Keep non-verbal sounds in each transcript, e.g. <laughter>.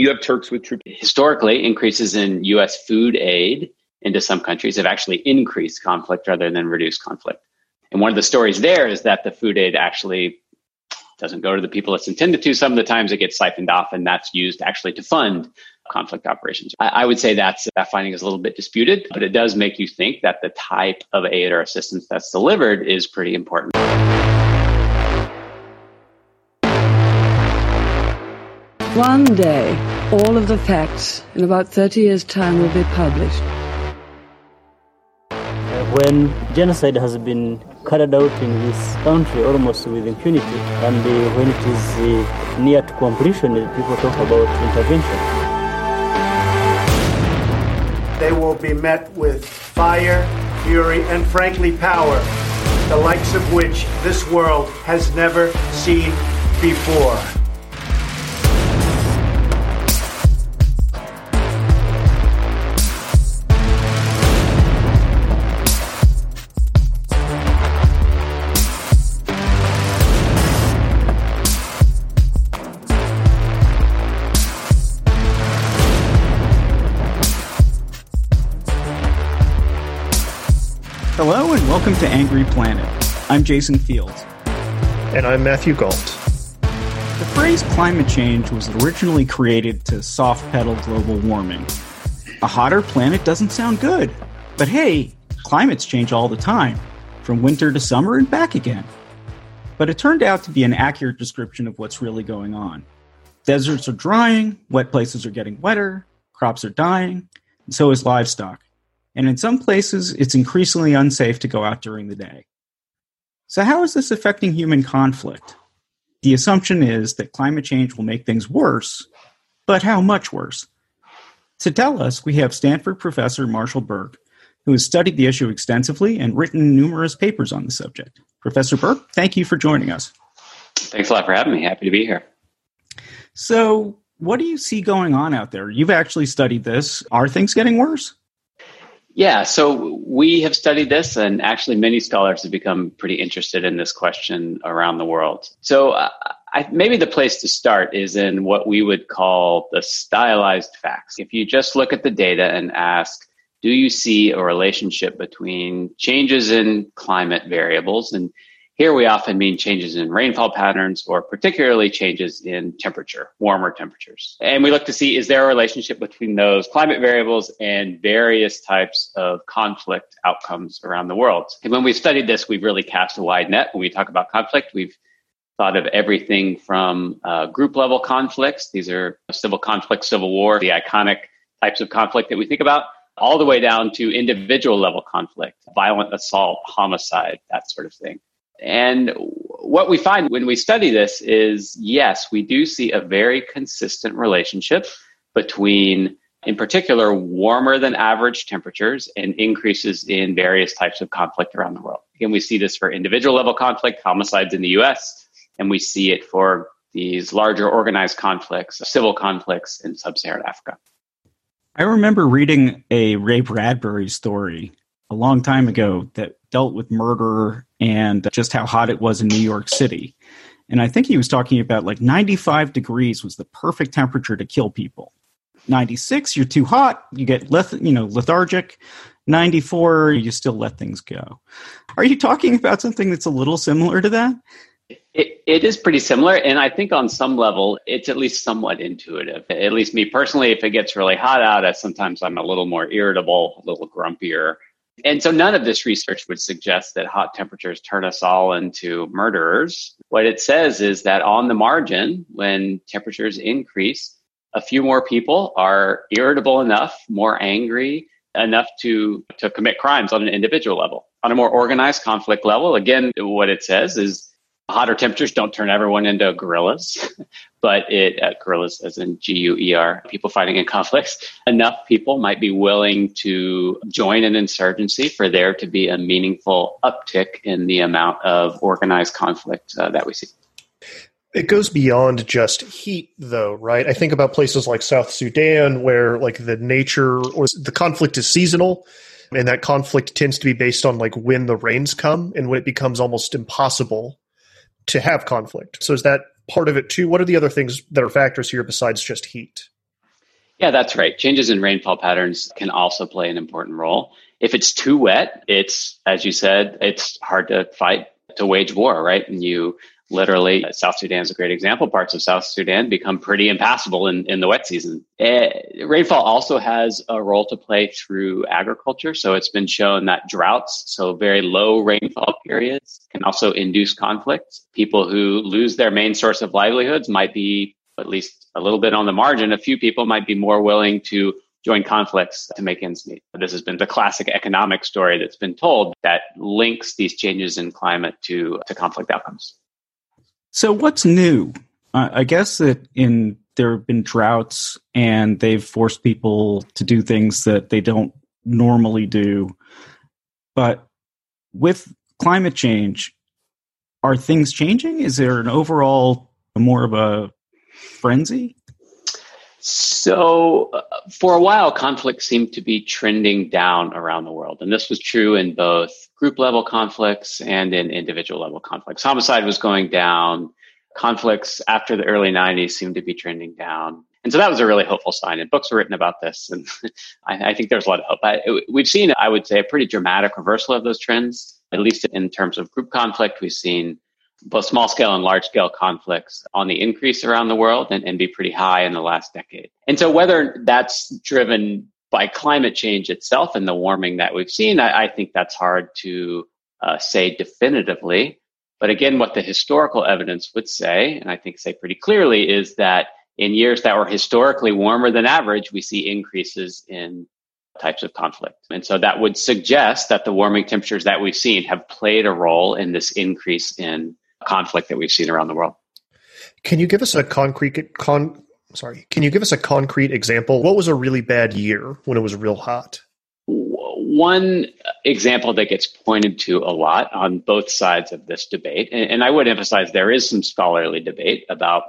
You have Turks with troops. Historically, increases in U.S. food aid into some countries have actually increased conflict rather than reduced conflict. And one of the stories there is that the food aid actually doesn't go to the people it's intended to. Some of the times it gets siphoned off, and that's used actually to fund conflict operations. I, I, would say that's that finding is a little bit disputed, but it does make you think that the type of aid or assistance that's delivered is pretty important. One day, all of the facts in about 30 years' time will be published. When genocide has been carried out in this country almost with impunity, and uh, when it is uh, near to completion, people talk about intervention. They will be met with fire, fury, and frankly, power, the likes of which this world has never seen before. Hello and welcome to Angry Planet. I'm Jason Fields. And I'm Matthew Gault. The phrase climate change was originally created to soft pedal global warming. A hotter planet doesn't sound good. But hey, climates change all the time, from winter to summer and back again. But it turned out to be an accurate description of what's really going on. Deserts are drying, wet places are getting wetter, crops are dying, and so is livestock and in some places, it's increasingly unsafe to go out during the day. So, how is this affecting human conflict? The assumption is that climate change will make things worse, but how much worse? To tell us, we have Stanford professor Marshall Burke, who has studied the issue extensively and written numerous papers on the subject. Professor Burke, thank you for joining us. Thanks a lot for having me. Happy to be here. So, what do you see going on out there? You've actually studied this. Are things getting worse? Yeah, so we have studied this, and actually, many scholars have become pretty interested in this question around the world. So, uh, I, maybe the place to start is in what we would call the stylized facts. If you just look at the data and ask, do you see a relationship between changes in climate variables and here we often mean changes in rainfall patterns or particularly changes in temperature, warmer temperatures. And we look to see is there a relationship between those climate variables and various types of conflict outcomes around the world. And when we've studied this, we've really cast a wide net. When we talk about conflict, we've thought of everything from uh, group level conflicts. These are civil conflict, civil war, the iconic types of conflict that we think about, all the way down to individual level conflict, violent assault, homicide, that sort of thing. And what we find when we study this is yes, we do see a very consistent relationship between, in particular, warmer than average temperatures and increases in various types of conflict around the world. Again, we see this for individual level conflict, homicides in the US, and we see it for these larger organized conflicts, civil conflicts in sub Saharan Africa. I remember reading a Ray Bradbury story a long time ago that dealt with murder and just how hot it was in New York City. And I think he was talking about like 95 degrees was the perfect temperature to kill people. 96, you're too hot, you get leth- you know lethargic. 94, you still let things go. Are you talking about something that's a little similar to that? It, it is pretty similar. And I think on some level, it's at least somewhat intuitive. At least me personally, if it gets really hot out, I, sometimes I'm a little more irritable, a little grumpier And so none of this research would suggest that hot temperatures turn us all into murderers. What it says is that on the margin, when temperatures increase, a few more people are irritable enough, more angry enough to, to commit crimes on an individual level. On a more organized conflict level, again, what it says is hotter temperatures don't turn everyone into guerrillas, <laughs> but it uh, guerrillas as in G U E R, people fighting in conflicts. Enough people might be willing to join an insurgency for there to be a meaningful uptick in the amount of organized conflict uh, that we see. It goes beyond just heat, though, right? I think about places like South Sudan, where like the nature or the conflict is seasonal, and that conflict tends to be based on like when the rains come and when it becomes almost impossible to have conflict. So is that part of it too? What are the other things that are factors here besides just heat? Yeah, that's right. Changes in rainfall patterns can also play an important role. If it's too wet, it's, as you said, it's hard to fight, to wage war, right? And you literally South Sudan is a great example. Parts of South Sudan become pretty impassable in, in the wet season. Uh, rainfall also has a role to play through agriculture. So it's been shown that droughts, so very low rainfall periods, can also induce conflict. People who lose their main source of livelihoods might be at least a little bit on the margin. A few people might be more willing to join conflicts to make ends meet. This has been the classic economic story that's been told that links these changes in climate to, to conflict outcomes. So what's new? Uh, I guess that in there have been droughts and they've forced people to do things that they don't normally do. But with climate change, are things changing? Is there an overall more of a frenzy? So, uh, for a while, conflict seemed to be trending down around the world. And this was true in both group level conflicts and in individual level conflicts. Homicide was going down. Conflicts after the early 90s seemed to be trending down. And so that was a really hopeful sign. And books were written about this. And <laughs> I, I, think there's a lot of hope. I, we've seen, I would say, a pretty dramatic reversal of those trends, at least in terms of group conflict. We've seen both small scale and large scale conflicts on the increase around the world and, and be pretty high in the last decade. And so whether that's driven by climate change itself and the warming that we've seen, I, I think that's hard to uh, say definitively. But again, what the historical evidence would say, and I think say pretty clearly, is that in years that were historically warmer than average, we see increases in types of conflict. And so that would suggest that the warming temperatures that we've seen have played a role in this increase in conflict that we've seen around the world. Can you give us a concrete con sorry, can you give us a concrete example? What was a really bad year when it was real hot? One example that gets pointed to a lot on both sides of this debate, and, and I would emphasize there is some scholarly debate about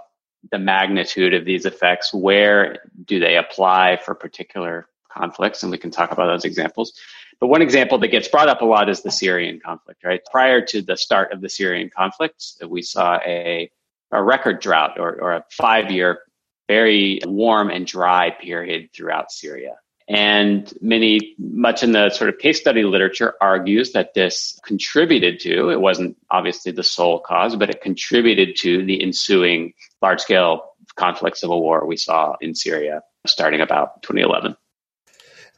the magnitude of these effects. Where do they apply for particular conflicts? And we can talk about those examples. But one example that gets brought up a lot is the Syrian conflict, right? Prior to the start of the Syrian conflict, we saw a, a record drought or, or a five year, very warm and dry period throughout Syria. And many, much in the sort of case study literature argues that this contributed to, it wasn't obviously the sole cause, but it contributed to the ensuing large scale conflict civil war we saw in Syria starting about 2011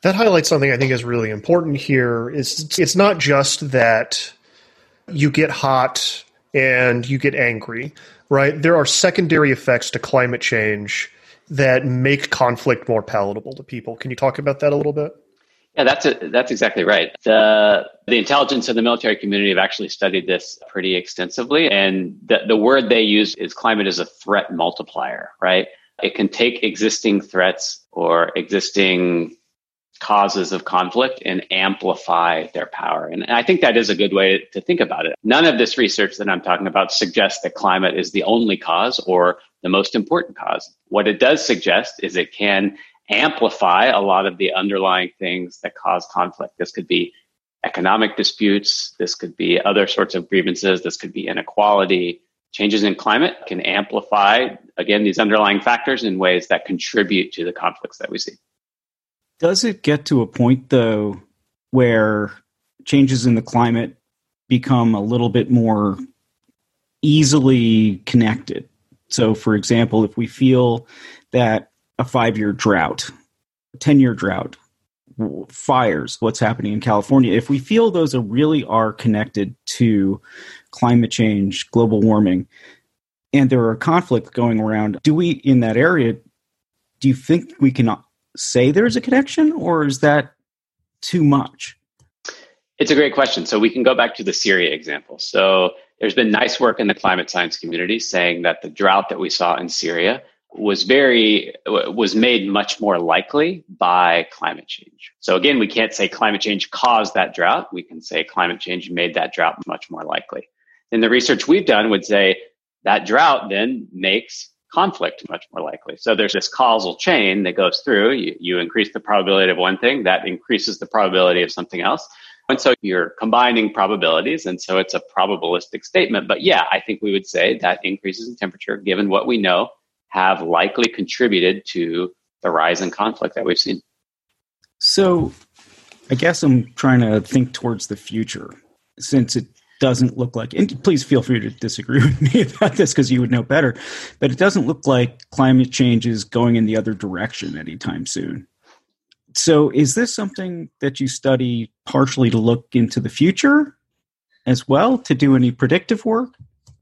that highlights something I think is really important here. Is it's not just that you get hot and you get angry, right? There are secondary effects to climate change that make conflict more palatable to people. Can you talk about that a little bit? Yeah, that's a, that's exactly right. The the intelligence and the military community have actually studied this pretty extensively, and the the word they use is climate is a threat multiplier, right? It can take existing threats or existing causes of conflict and amplify their power. And I think that is a good way to think about it. None of this research that I'm talking about suggests that climate is the only cause or the most important cause. What it does suggest is it can amplify a lot of the underlying things that cause conflict. This could be economic disputes, this could be other sorts of grievances, this could be inequality. Changes in climate can amplify, again, these underlying factors in ways that contribute to the conflicts that we see. Does it get to a point, though, where changes in the climate become a little bit more easily connected? So, for example, if we feel that a five year drought, 10 year drought fires, what's happening in California, if we feel those are really are connected to climate change, global warming, and there are conflicts going around, do we in that area, do you think we can say there's a connection or is that too much? It's a great question. So we can go back to the Syria example. So there's been nice work in the climate science community saying that the drought that we saw in Syria was very was made much more likely by climate change. So again, we can't say climate change caused that drought. We can say climate change made that drought much more likely. And the research we've done would say that drought then makes conflict much more likely. So there's this causal chain that goes through. You, you increase the probability of one thing, that increases the probability of something else. And so you're combining probabilities. And so it's a probabilistic statement. But yeah, I think we would say that increases in temperature, given what we know, have likely contributed to the rise in conflict that we've seen. So I guess I'm trying to think towards the future since it doesn't look like, and please feel free to disagree <laughs> with me about this because you would know better, but it doesn't look like climate change is going in the other direction anytime soon. So, is this something that you study partially to look into the future as well, to do any predictive work?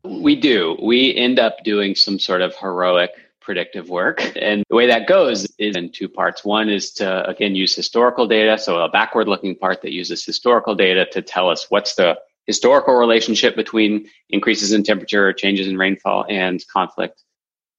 We do. We end up doing some sort of heroic predictive work. And the way that goes is in two parts. One is to, again, use historical data. So, a backward looking part that uses historical data to tell us what's the historical relationship between increases in temperature, changes in rainfall, and conflict.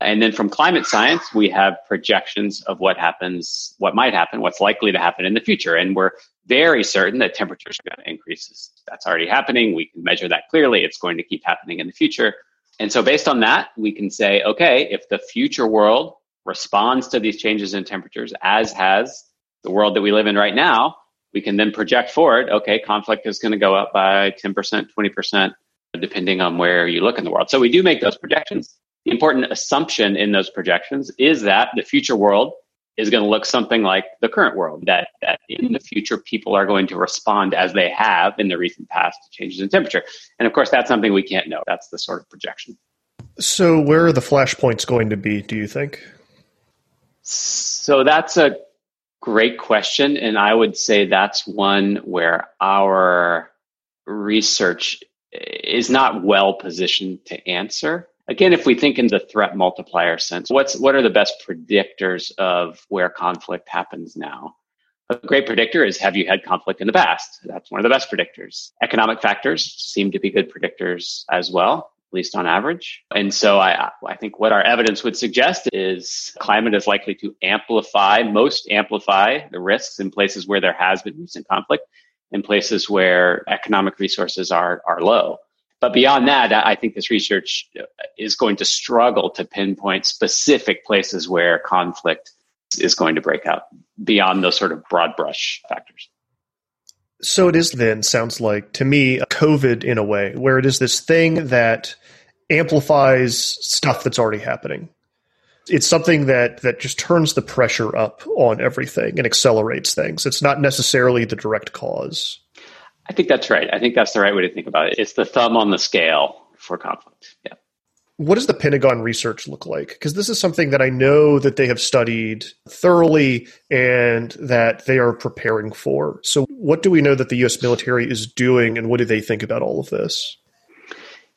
And then from climate science, we have projections of what happens, what might happen, what's likely to happen in the future. And we're very certain that temperatures are going to increase. That's already happening. We can measure that clearly. It's going to keep happening in the future. And so based on that, we can say, okay, if the future world responds to these changes in temperatures, as has the world that we live in right now, we can then project forward, okay, conflict is going to go up by 10%, 20%, depending on where you look in the world. So we do make those projections. The important assumption in those projections is that the future world is going to look something like the current world, that, that in the future, people are going to respond as they have in the recent past to changes in temperature. And of course, that's something we can't know. That's the sort of projection. So, where are the flashpoints going to be, do you think? So, that's a great question. And I would say that's one where our research is not well positioned to answer. Again, if we think in the threat multiplier sense, what's what are the best predictors of where conflict happens now? A great predictor is have you had conflict in the past? That's one of the best predictors. Economic factors seem to be good predictors as well, least on average. And so I, I think what our evidence would suggest is climate is likely to amplify, most amplify the risks in places where there has been recent conflict, in places where economic resources are, are low. But beyond that, I think this research is going to struggle to pinpoint specific places where conflict is going to break out beyond those sort of broad brush factors. So it is then, sounds like to me, COVID in a way, where it is this thing that amplifies stuff that's already happening. It's something that that just turns the pressure up on everything and accelerates things. It's not necessarily the direct cause. I think that's right. I think that's the right way to think about it. It's the thumb on the scale for conflict. Yeah. What does the Pentagon research look like? Because this is something that I know that they have studied thoroughly and that they are preparing for. So, what do we know that the U.S. military is doing, and what do they think about all of this?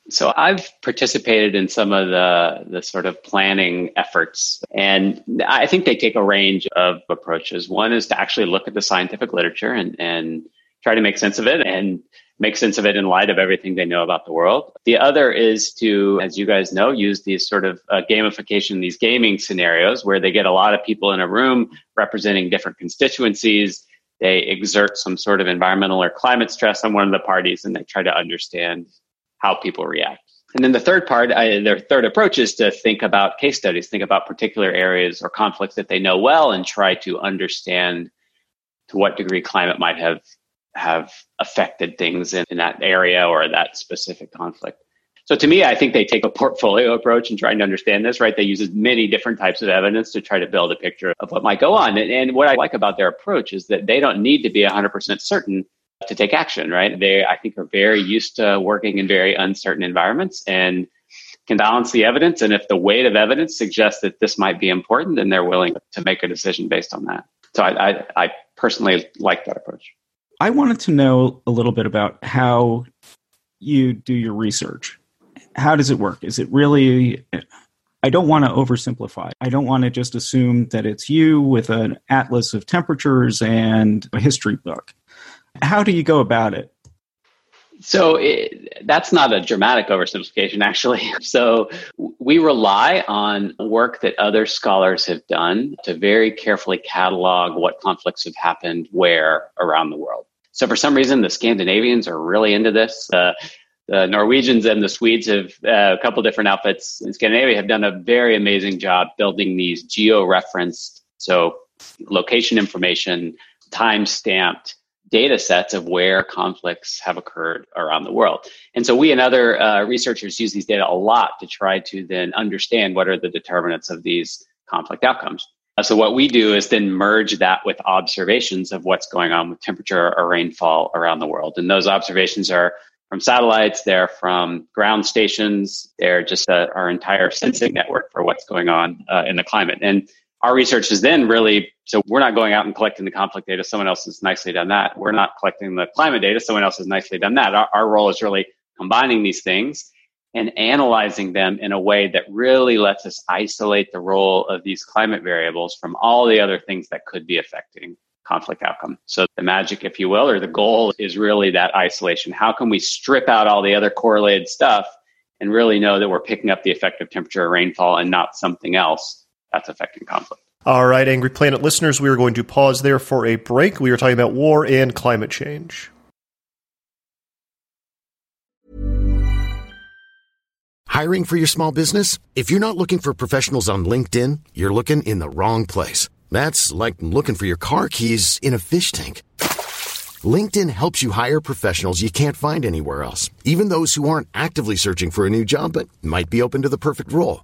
So I've participated in some of the the sort of planning efforts and I think they take a range of approaches. One is to actually look at the scientific literature and and try to make sense of it and make sense of it in light of everything they know about the world. The other is to, as you guys know, use these sort of uh, gamification, these gaming scenarios where they get a lot of people in a room representing different constituencies. They exert some sort of environmental or climate stress on one of the parties and they try to understand how people react. And then the third part, I, their third approach is to think about case studies, think about particular areas or conflicts that they know well and try to understand to what degree climate might have have affected things in, in that area or that specific conflict. So to me, I think they take a portfolio approach in trying to understand this, right? They use as many different types of evidence to try to build a picture of what might go on. And, and what I like about their approach is that they don't need to be 100% certain to take action, right? They, I think, are very used to working in very uncertain environments and can balance the evidence. And if the weight of evidence suggests that this might be important, then they're willing to make a decision based on that. So I, I, I personally like that approach. I wanted to know a little bit about how you do your research. How does it work? Is it really I don't want to oversimplify. I don't want to just assume that it's you with an atlas of temperatures and a history book. How do you go about it? So it, that's not a dramatic oversimplification, actually. <laughs> So we rely on work that other scholars have done to very carefully catalog what conflicts have happened where around the world. So for some reason, the Scandinavians are really into this. Uh, the Norwegians and the Swedes have uh, a couple different outfits in Scandinavia have done a very amazing job building these geo-referenced, so location information, time stamped data sets of where conflicts have occurred around the world. And so we and other uh, researchers use these data a lot to try to then understand what are the determinants of these conflict outcomes. Uh, so what we do is then merge that with observations of what's going on with temperature or rainfall around the world. And those observations are from satellites, they're from ground stations, they're just uh, our entire sensing network for what's going on uh, in the climate. And our research is then really so we're not going out and collecting the conflict data. Someone else has nicely done that. We're not collecting the climate data. Someone else has nicely done that. Our, our role is really combining these things and analyzing them in a way that really lets us isolate the role of these climate variables from all the other things that could be affecting conflict outcome. So the magic, if you will, or the goal is really that isolation. How can we strip out all the other correlated stuff and really know that we're picking up the effect of temperature or rainfall and not something else that's affecting conflict? All right, Angry Planet listeners, we are going to pause there for a break. We are talking about war and climate change. Hiring for your small business? If you're not looking for professionals on LinkedIn, you're looking in the wrong place. That's like looking for your car keys in a fish tank. LinkedIn helps you hire professionals you can't find anywhere else, even those who aren't actively searching for a new job but might be open to the perfect role.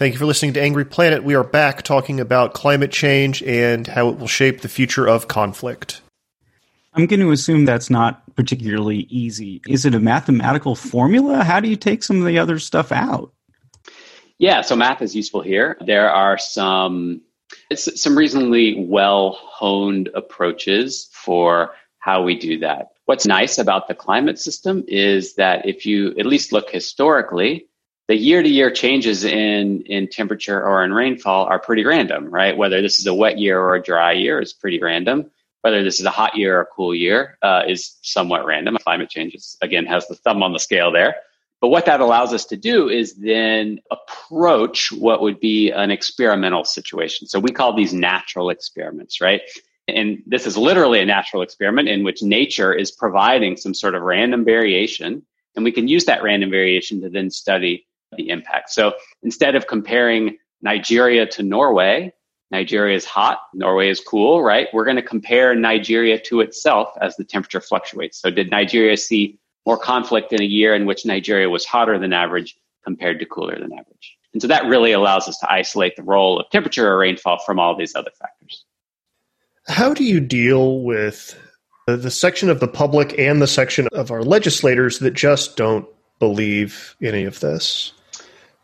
Thank you for listening to Angry Planet. We are back talking about climate change and how it will shape the future of conflict. I'm going to assume that's not particularly easy. Is it a mathematical formula? How do you take some of the other stuff out? Yeah, so math is useful here. There are some some reasonably well honed approaches for how we do that. What's nice about the climate system is that if you at least look historically, the year to year changes in in temperature or in rainfall are pretty random, right? Whether this is a wet year or a dry year is pretty random. Whether this is a hot year or a cool year uh, is somewhat random. Climate change is, again has the thumb on the scale there. But what that allows us to do is then approach what would be an experimental situation. So we call these natural experiments, right? And this is literally a natural experiment in which nature is providing some sort of random variation. And we can use that random variation to then study the impact. So instead of comparing Nigeria to Norway, Nigeria is hot, Norway is cool, right? We're going to compare Nigeria to itself as the temperature fluctuates. So did Nigeria see more conflict in a year in which Nigeria was hotter than average compared to cooler than average? And so that really allows us to isolate the role of temperature or rainfall from all these other factors. How do you deal with the section of the public and the section of our legislators that just don't believe any of this?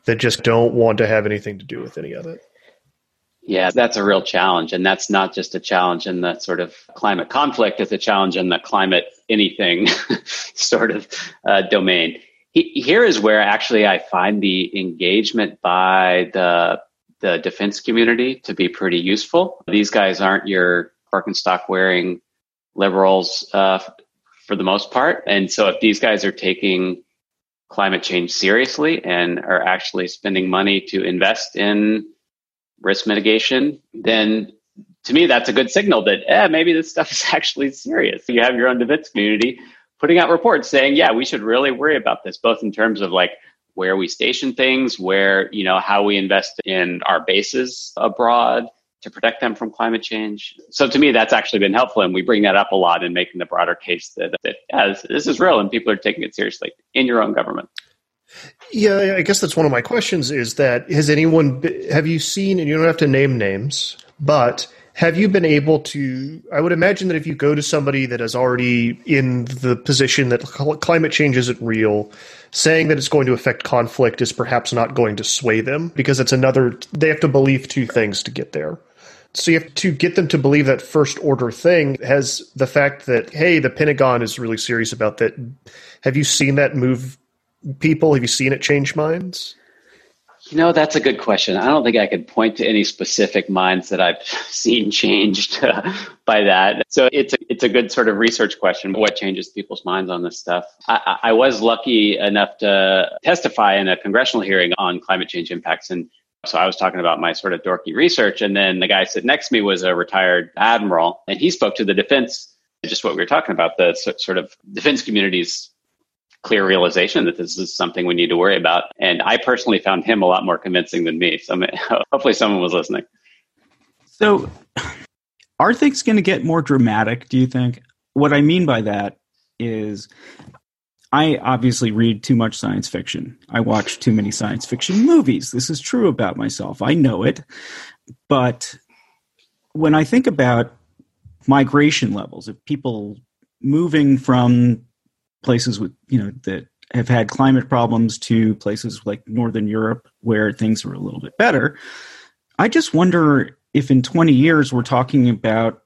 That just don't want to have anything to do with any of it. Yeah, that's a real challenge. And that's not just a challenge in the sort of climate conflict, it's a challenge in the climate anything <laughs> sort of uh, domain. He, here is where actually I find the engagement by the the defense community to be pretty useful. These guys aren't your Birkenstock wearing liberals uh, for the most part. And so if these guys are taking climate change seriously and are actually spending money to invest in risk mitigation, then to me, that's a good signal that eh, maybe this stuff is <laughs> actually serious. You have your own defense community putting out reports saying, yeah, we should really worry about this, both in terms of like where we station things, where, you know, how we invest in our bases abroad to protect them from climate change. So to me, that's actually been helpful. And we bring that up a lot in making the broader case that, that yeah, this, this is real and people are taking it seriously in your own government. Yeah, I guess that's one of my questions is that has anyone, have you seen, and you don't have to name names, but have you been able to? I would imagine that if you go to somebody that is already in the position that climate change isn't real, saying that it's going to affect conflict is perhaps not going to sway them because it's another, they have to believe two things to get there. So you have to get them to believe that first order thing has the fact that, hey, the Pentagon is really serious about that. Have you seen that move people? Have you seen it change minds? You know, that's a good question. I don't think I could point to any specific minds that I've <laughs> seen changed uh, by that. So it's a, it's a good sort of research question. What changes people's minds on this stuff? I, I was lucky enough to testify in a congressional hearing on climate change impacts. And so I was talking about my sort of dorky research. And then the guy sitting next to me was a retired admiral, and he spoke to the defense, just what we were talking about, the sort of defense community's clear realization that this is something we need to worry about. And I personally found him a lot more convincing than me. So <laughs> hopefully someone was listening. So are things going to get more dramatic, do you think? What I mean by that is I obviously read too much science fiction. I watch too many science fiction movies. This is true about myself. I know it. But when I think about migration levels of people moving from places with you know that have had climate problems to places like northern Europe where things are a little bit better. I just wonder if in 20 years we're talking about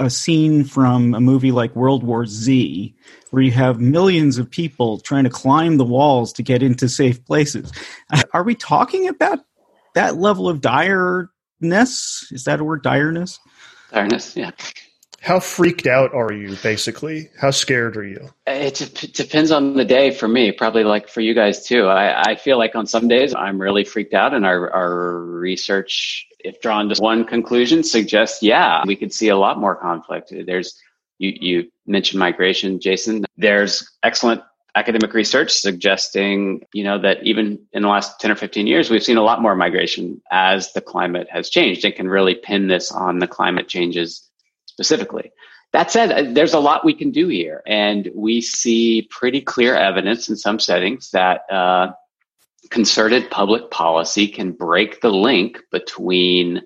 a scene from a movie like World War Z, where you have millions of people trying to climb the walls to get into safe places. <laughs> Are we talking about that level of direness? Is that a word, direness? Direness, yeah. How freaked out are you, basically? How scared are you? It depends on the day for me, probably like for you guys too. I, I feel like on some days I'm really freaked out, and our, our research, if drawn to one conclusion, suggests, yeah, we could see a lot more conflict. There's, you, you mentioned migration, Jason. There's excellent academic research suggesting, you know, that even in the last 10 or 15 years, we've seen a lot more migration as the climate has changed and can really pin this on the climate changes specifically. That said, uh, there's a lot we can do here, and we see pretty clear evidence in some settings that uh, concerted public policy can break the link between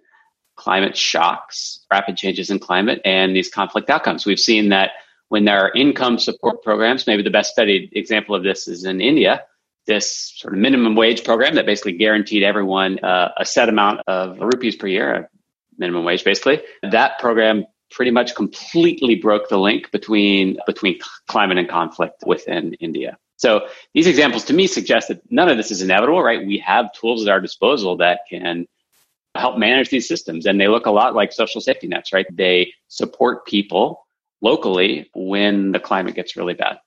climate shocks, rapid changes in climate, and these conflict outcomes. We've seen that when there are income support programs, maybe the best studied example of this is in India. This sort of minimum wage program that basically guaranteed everyone uh, a set amount of rupees per year, minimum wage basically. That program pretty much completely broke the link between between climate and conflict within India. So these examples to me suggest that none of this is inevitable, right? We have tools at our disposal that can help manage these systems and they look a lot like social safety nets, right? They support people locally when the climate gets really bad.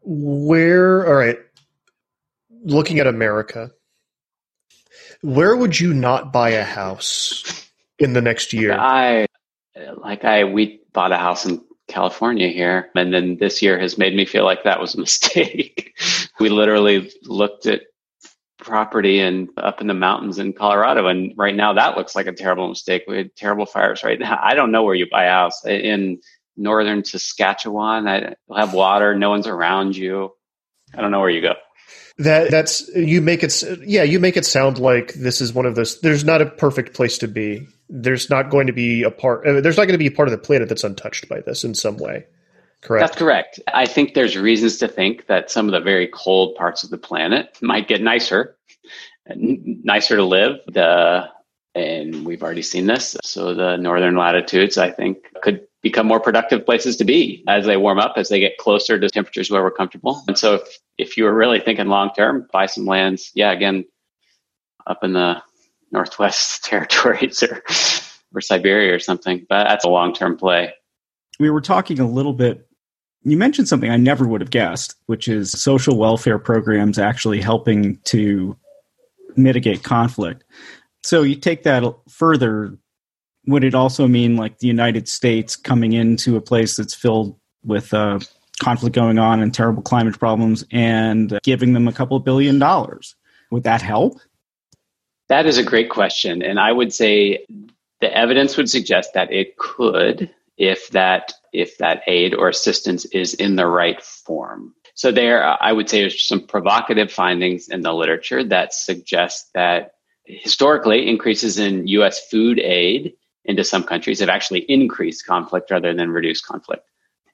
Where all right, looking at America, where would you not buy a house in the next year? I like I we bought a house in California here, and then this year has made me feel like that was a <laughs> mistake. we literally looked at property and up in the mountains in Colorado, and right now that looks like a terrible mistake. We had terrible fires right now. I don't know where you buy a house in northern Saskatchewan. I have water, no one's around you. I don't know where you go. That that's you make it yeah you make it sound like this is one of those. There's not a perfect place to be there's not going to be a part uh, there's not going to be a part of the planet that's untouched by this in some way correct? That's correct. I think there's reasons to think that some of the very cold parts of the planet might get nicer nicer to live the and we've already seen this so the northern latitudes i think could become more productive places to be as they warm up as they get closer to temperatures where we're comfortable. And so if, if you were really thinking long term buy some lands. Yeah again up in the Northwest <laughs> Territories or or Siberia or something. But that's a long term play. We were talking a little bit You mentioned something I never would have guessed, which is social welfare programs actually helping to mitigate conflict. So you take that further, would it also mean like the United States coming into a place that's filled with uh, conflict going on and terrible climate problems and giving them a couple billion dollars? Would that help? That is a great question. And I would say the evidence would suggest that it could if that if that aid or assistance is in the right form. So there, I would say there's some provocative findings in the literature that suggest that historically increases in U.S. food aid into some countries have actually increased conflict rather than reduced conflict.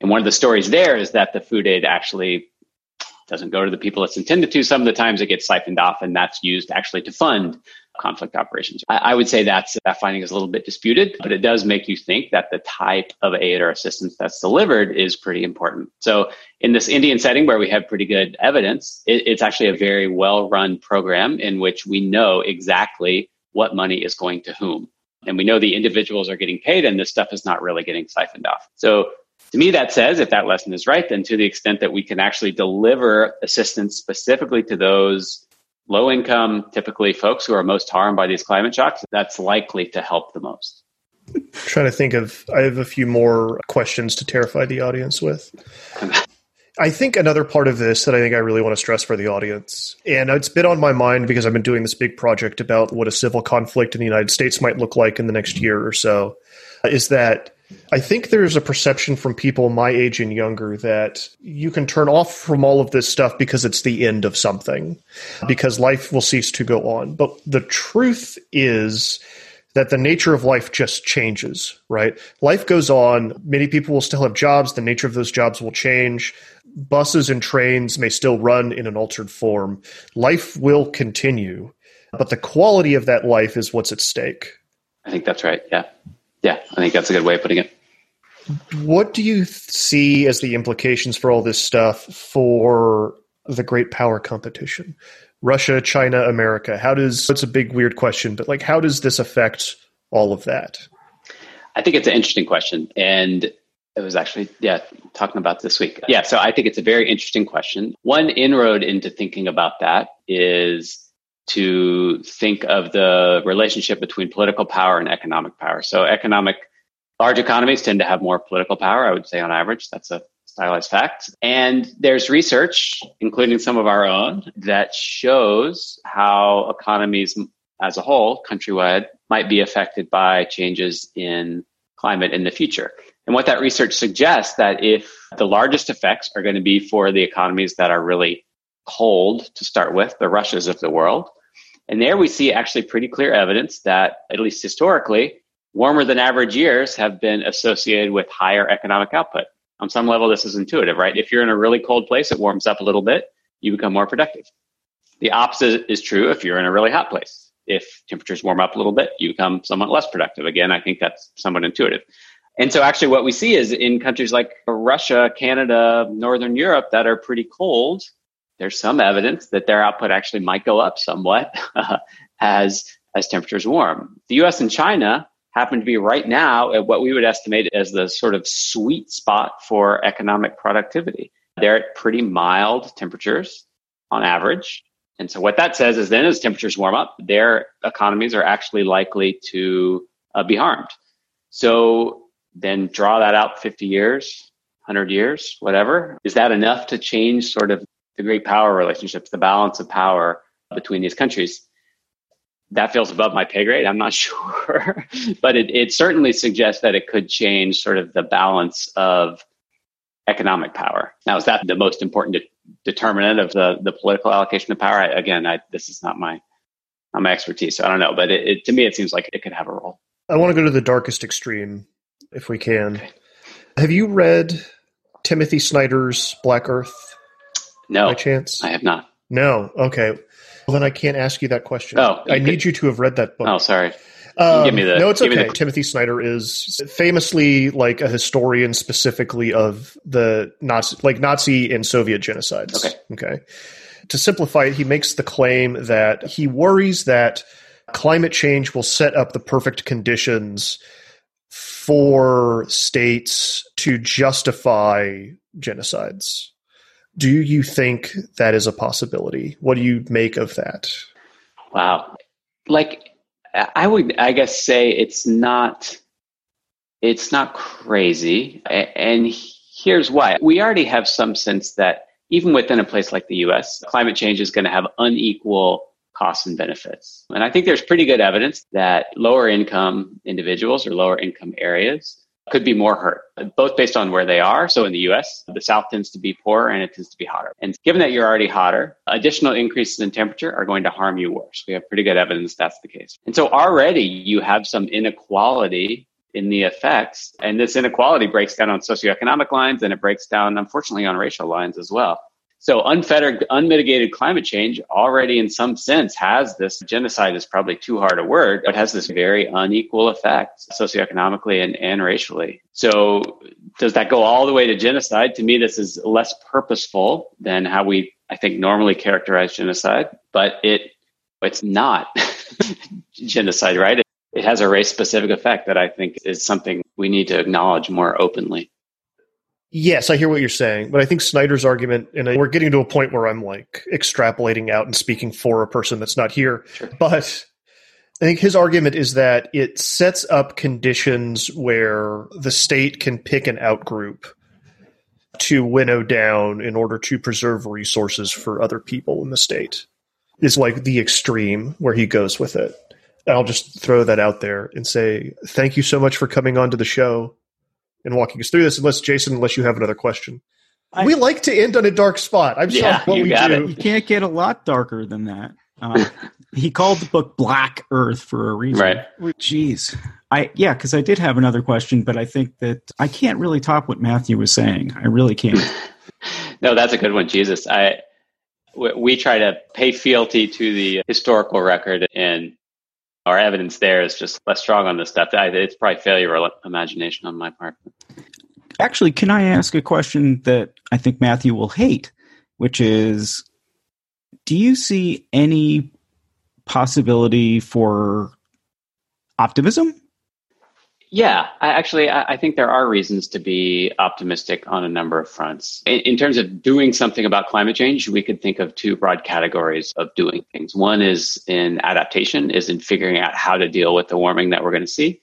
And one of the stories there is that the food aid actually doesn't go to the people it's intended to. Some of the times it gets siphoned off, and that's used actually to fund conflict operations. I, I, would say that's that finding is a little bit disputed, but it does make you think that the type of aid or assistance that's delivered is pretty important. So in this Indian setting where we have pretty good evidence, it, it's actually a very well run program in which we know exactly what money is going to whom. And we know the individuals are getting paid and this stuff is not really getting siphoned off. So to me, that says if that lesson is right, then to the extent that we can actually deliver assistance specifically to those low income, typically folks who are most harmed by these climate shocks, that's likely to help the most. I'm <laughs> trying to think of, I have a few more questions to terrify the audience with. <laughs> I think another part of this that I think I really want to stress for the audience, and it's been on my mind because I've been doing this big project about what a civil conflict in the United States might look like in the next year or so, is that I think there's a perception from people my age and younger that you can turn off from all of this stuff because it's the end of something, because life will cease to go on. But the truth is that the nature of life just changes, right? Life goes on. Many people will still have jobs. The nature of those jobs will change. Buses and trains may still run in an altered form. Life will continue, but the quality of that life is what's at stake. I think that's right. Yeah. Yeah, I think that's a good way of putting it. What do you see as the implications for all this stuff for the great power competition? Russia, China, America. How does it's a big weird question, but like how does this affect all of that? I think it's an interesting question. And it was actually, yeah, talking about this week. Yeah, so I think it's a very interesting question. One inroad into thinking about that is to think of the relationship between political power and economic power. So economic large economies tend to have more political power, I would say on average. That's a stylized fact. And there's research, including some of our own, that shows how economies as a whole, countrywide, might be affected by changes in climate in the future. And what that research suggests that if the largest effects are going to be for the economies that are really cold to start with, the Russias of the world, and there we see actually pretty clear evidence that, at least historically, warmer than average years have been associated with higher economic output. On some level, this is intuitive, right? If you're in a really cold place, it warms up a little bit, you become more productive. The opposite is true if you're in a really hot place. If temperatures warm up a little bit, you become somewhat less productive. Again, I think that's somewhat intuitive. And so, actually, what we see is in countries like Russia, Canada, Northern Europe that are pretty cold, there's some evidence that their output actually might go up somewhat <laughs> as as temperatures warm. The U.S. and China happen to be right now at what we would estimate as the sort of sweet spot for economic productivity. They're at pretty mild temperatures on average. And so what that says is then as temperatures warm up, their economies are actually likely to uh, be harmed. So then draw that out 50 years, 100 years, whatever. Is that enough to change sort of the great power relationships, the balance of power between these countries. That feels above my pay grade. I'm not <laughs> sure, but it, it certainly suggests that it could change sort of the balance of economic power. Now, is that the most important de- determinant of the, the political allocation of power? I, again, I, this is not my not my expertise, so I don't know. But it, it, to me, it seems like it could have a role. I want to go to the darkest extreme, if we can. Have you read Timothy Snyder's Black Earth? No. By chance? I have not. No. Okay. Well, then I can't ask you that question. Oh, I need you to have read that book. Oh, sorry. Um, give me the, no, it's okay. The... Timothy Snyder is famously like a historian specifically of the Nazi, like Nazi and Soviet genocides. Okay. Okay. To simplify it, he makes the claim that he worries that climate change will set up the perfect conditions for states to justify genocides. Do you think that is a possibility? What do you make of that? Wow. Like I would I guess say it's not it's not crazy and here's why. We already have some sense that even within a place like the US, climate change is going to have unequal costs and benefits. And I think there's pretty good evidence that lower income individuals or lower income areas could be more hurt, both based on where they are. So in the US, the South tends to be poorer and it tends to be hotter. And given that you're already hotter, additional increases in temperature are going to harm you worse. We have pretty good evidence that's the case. And so already you have some inequality in the effects. And this inequality breaks down on socioeconomic lines and it breaks down, unfortunately, on racial lines as well. So unfettered, unmitigated climate change already in some sense has this genocide is probably too hard a word, but has this very unequal effect socioeconomically and, and racially. So does that go all the way to genocide? To me, this is less purposeful than how we, I think, normally characterize genocide, but it, it's not <laughs> genocide, right? It, it has a race specific effect that I think is something we need to acknowledge more openly. Yes, I hear what you're saying, but I think Snyder's argument, and we're getting to a point where I'm like extrapolating out and speaking for a person that's not here, sure. but I think his argument is that it sets up conditions where the state can pick an outgroup to winnow down in order to preserve resources for other people in the state. Is like the extreme where he goes with it. And I'll just throw that out there and say thank you so much for coming on to the show and walking us through this. Unless Jason, unless you have another question. I, we like to end on a dark spot. I'm yeah, sorry. What we do. It. You can't get a lot darker than that. Uh, <laughs> he called the book Black Earth for a reason. Right. Jeez. I yeah, because I did have another question, but I think that I can't really top what Matthew was saying. I really can't. <laughs> no, that's a good one, Jesus. I we try to pay fealty to the historical record, and our evidence there is just less strong on this stuff. It's probably failure of imagination on my part. Actually, can I ask a question that I think Matthew will hate, which is do you see any possibility for optimism yeah, I actually, I think there are reasons to be optimistic on a number of fronts. In, in, terms of doing something about climate change, we could think of two broad categories of doing things. One is in adaptation, is in figuring out how to deal with the warming that we're going to see.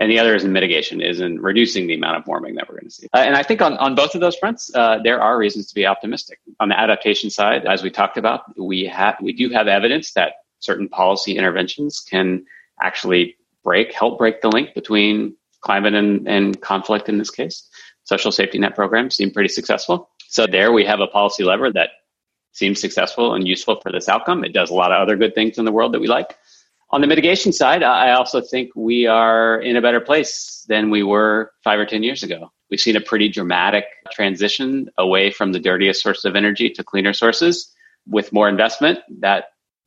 And the other is in mitigation, is in reducing the amount of warming that we're going to see. Uh, and I think on, on both of those fronts, uh, there are reasons to be optimistic. On the adaptation side, as we talked about, we have we do have evidence that certain policy interventions can actually break, help break the link between climate and, and conflict in this case. Social safety net programs seem pretty successful. So there we have a policy lever that seems successful and useful for this outcome. It does a lot of other good things in the world that we like. On the mitigation side, I also think we are in a better place than we were five or 10 years ago. We've seen a pretty dramatic transition away from the dirtiest source of energy to cleaner sources. With more investment, that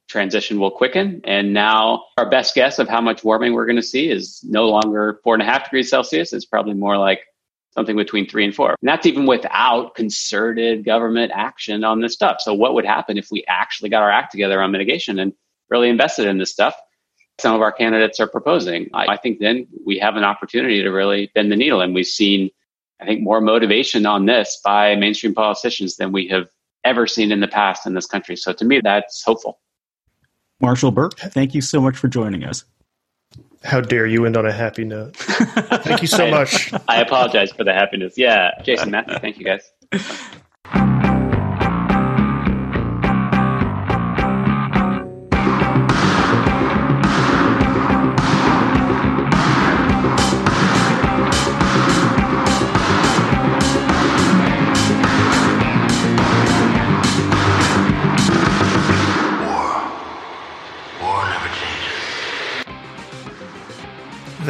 transition will quicken. And now our best guess of how much warming we're going to see is no longer four and a half degrees Celsius. It's probably more like something between three and four. And that's even without concerted government action on this stuff. So what would happen if we actually got our act together on mitigation and really invested in this stuff? Some of our candidates are proposing. I, I think then we have an opportunity to really bend the needle. And we've seen, I think, more motivation on this by mainstream politicians than we have ever seen in the past in this country. So to me, that's hopeful. Marshall Burke, thank you so much for joining us. How dare you end on a happy note? thank you so <laughs> much. I apologize for the happiness. Yeah, Jason, Matthew, thank you guys.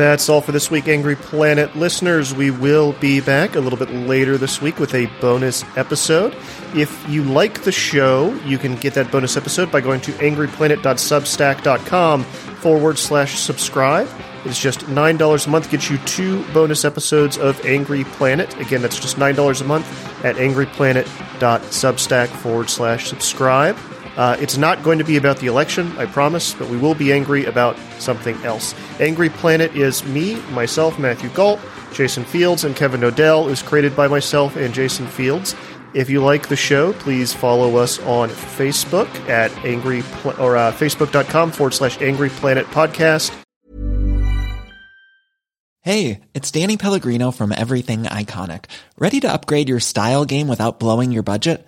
That's all for this week, Angry Planet listeners. We will be back a little bit later this week with a bonus episode. If you like the show, you can get that bonus episode by going to angryplanet.substack.com forward slash subscribe. It's just $9 a month, gets you two bonus episodes of Angry Planet. Again, that's just $9 a month at angryplanet.substack forward slash subscribe. Uh, it's not going to be about the election, I promise, but we will be angry about something else. Angry Planet is me, myself, Matthew Gault, Jason Fields, and Kevin O'Dell is created by myself and Jason Fields. If you like the show, please follow us on Facebook at angry Pl- or uh, facebook.com forward slash angry planet podcast. Hey, it's Danny Pellegrino from Everything Iconic. Ready to upgrade your style game without blowing your budget?